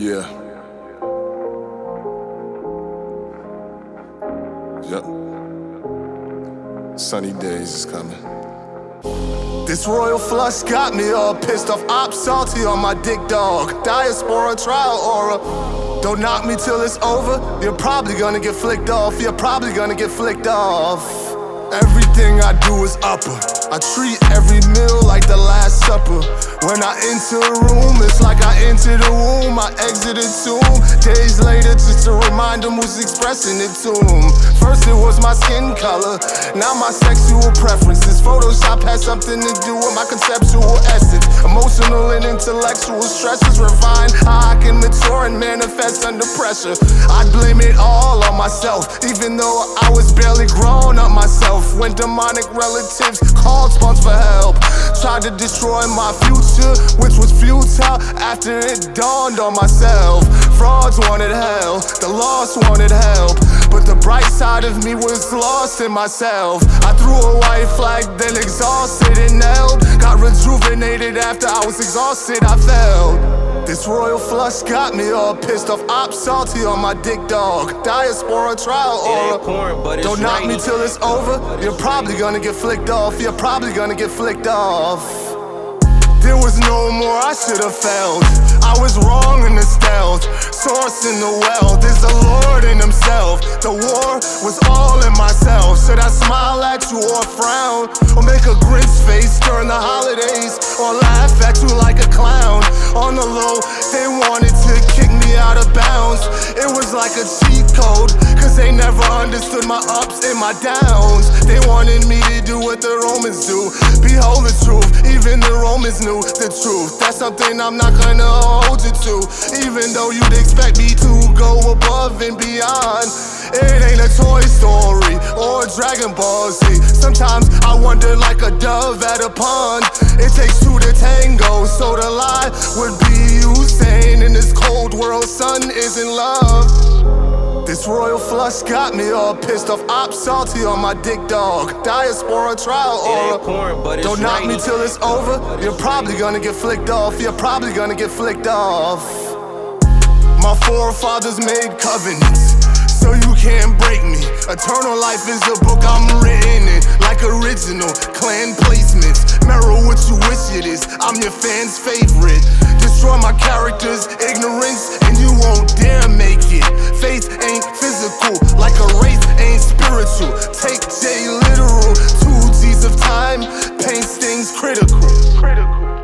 Yeah. Yep. Sunny days is coming. This royal flush got me all pissed off. Op salty on my dick dog. Diaspora trial aura. Don't knock me till it's over. You're probably gonna get flicked off. You're probably gonna get flicked off. Everything I do is upper. I treat every meal like the last supper. When I enter a room, it's like I entered the womb. I exited soon. Days later, just to remind them who's expressing it to them. First, it was my skin color. Now, my sexual preferences. Photoshop has something to do with my conceptual essence. Emotional and intellectual stresses refine how I can mature and manifest under pressure. I'd blame it all on myself, even though I was barely grown When demonic relatives called for help, tried to destroy my future, which was futile after it dawned on myself. Frauds wanted hell, the lost wanted help, but the bright side of me was lost in myself. I threw a white flag, then exhausted and. Rejuvenated after I was exhausted, I felt. This royal flush got me all pissed off. Op salty on my dick dog. Diaspora trial aura. But Don't knock me till it's over. You're probably gonna get flicked off. You're probably gonna get flicked off. There was no more I should have felt. I was wrong in the stealth. Source in the well. There's the Lord in Himself. The war was all in myself. Should I smile at you or frown? Or make a grinch face during the holidays? Or laugh at you like a clown? On the low, they wanted to kick me out of bounds. It was like a cheat code, cause they never understood my ups and my downs. They wanted me to do what the Romans do. Behold the truth, even the Romans knew the truth. That's something I'm not gonna hold you expect me to go above and beyond. It ain't a Toy Story or Dragon Ball Z. Sometimes I wonder like a dove at a pond. It takes two to tango, so the lie would be you saying in this cold world, sun is in love. This royal flush got me all pissed off. Op salty on my dick dog. Diaspora trial aura. porn, but it's Don't knock me till it's over. You're probably gonna get flicked off. You're probably gonna get flicked off. My forefathers made covenants, so you can't break me. Eternal life is a book I'm written in, like original clan placements. Mirror what you wish it is. I'm your fan's favorite. Destroy my character's ignorance, and you won't dare make it. Faith ain't physical, like a race ain't spiritual. Take J literal, two G's of time, paints things critical. critical.